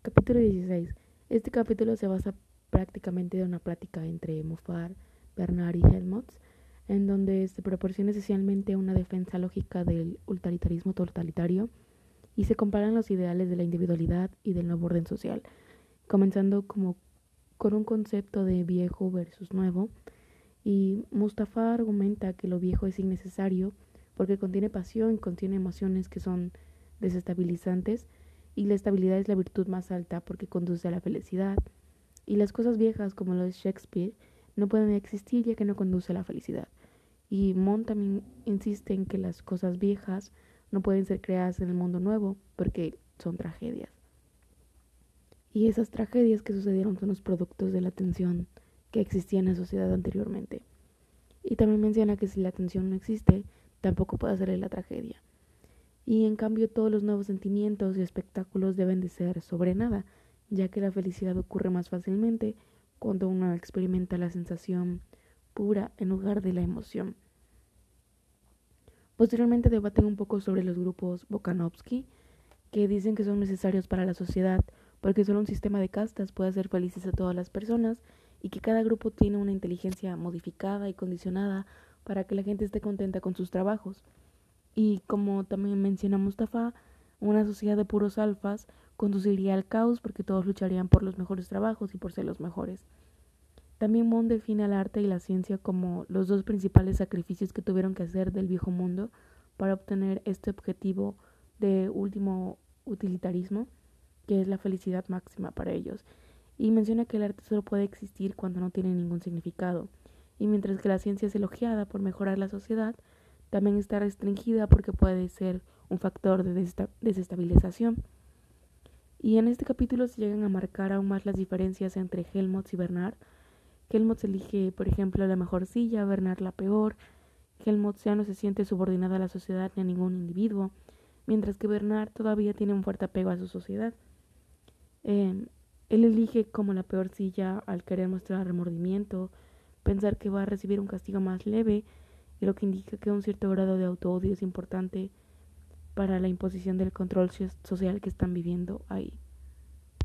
Capítulo 16. Este capítulo se basa prácticamente en una plática entre Moffat, Bernard y Helmholtz, en donde se proporciona esencialmente una defensa lógica del utilitarismo totalitario y se comparan los ideales de la individualidad y del nuevo orden social, comenzando como con un concepto de viejo versus nuevo, y Mustafa argumenta que lo viejo es innecesario porque contiene pasión, contiene emociones que son desestabilizantes, y la estabilidad es la virtud más alta porque conduce a la felicidad, y las cosas viejas como lo es Shakespeare no pueden existir ya que no conduce a la felicidad. Y Mon también insiste en que las cosas viejas no pueden ser creadas en el mundo nuevo porque son tragedias. Y esas tragedias que sucedieron son los productos de la tensión que existía en la sociedad anteriormente. Y también menciona que si la tensión no existe, tampoco puede ser la tragedia. Y en cambio todos los nuevos sentimientos y espectáculos deben de ser sobre nada, ya que la felicidad ocurre más fácilmente cuando uno experimenta la sensación pura en lugar de la emoción. Posteriormente debaten un poco sobre los grupos Bokanovsky, que dicen que son necesarios para la sociedad porque solo un sistema de castas puede hacer felices a todas las personas y que cada grupo tiene una inteligencia modificada y condicionada para que la gente esté contenta con sus trabajos. Y como también menciona Mustafa, una sociedad de puros alfas conduciría al caos porque todos lucharían por los mejores trabajos y por ser los mejores. También Mon define al arte y la ciencia como los dos principales sacrificios que tuvieron que hacer del viejo mundo para obtener este objetivo de último utilitarismo, que es la felicidad máxima para ellos. Y menciona que el arte solo puede existir cuando no tiene ningún significado. Y mientras que la ciencia es elogiada por mejorar la sociedad, también está restringida porque puede ser un factor de desestabilización. Y en este capítulo se llegan a marcar aún más las diferencias entre Helmholtz y Bernard, Helmut elige, por ejemplo, la mejor silla, Bernard la peor. Helmut ya no se siente subordinada a la sociedad ni a ningún individuo, mientras que Bernard todavía tiene un fuerte apego a su sociedad. Em, él elige como la peor silla al querer mostrar remordimiento, pensar que va a recibir un castigo más leve, y lo que indica que un cierto grado de autoodio es importante para la imposición del control social que están viviendo ahí.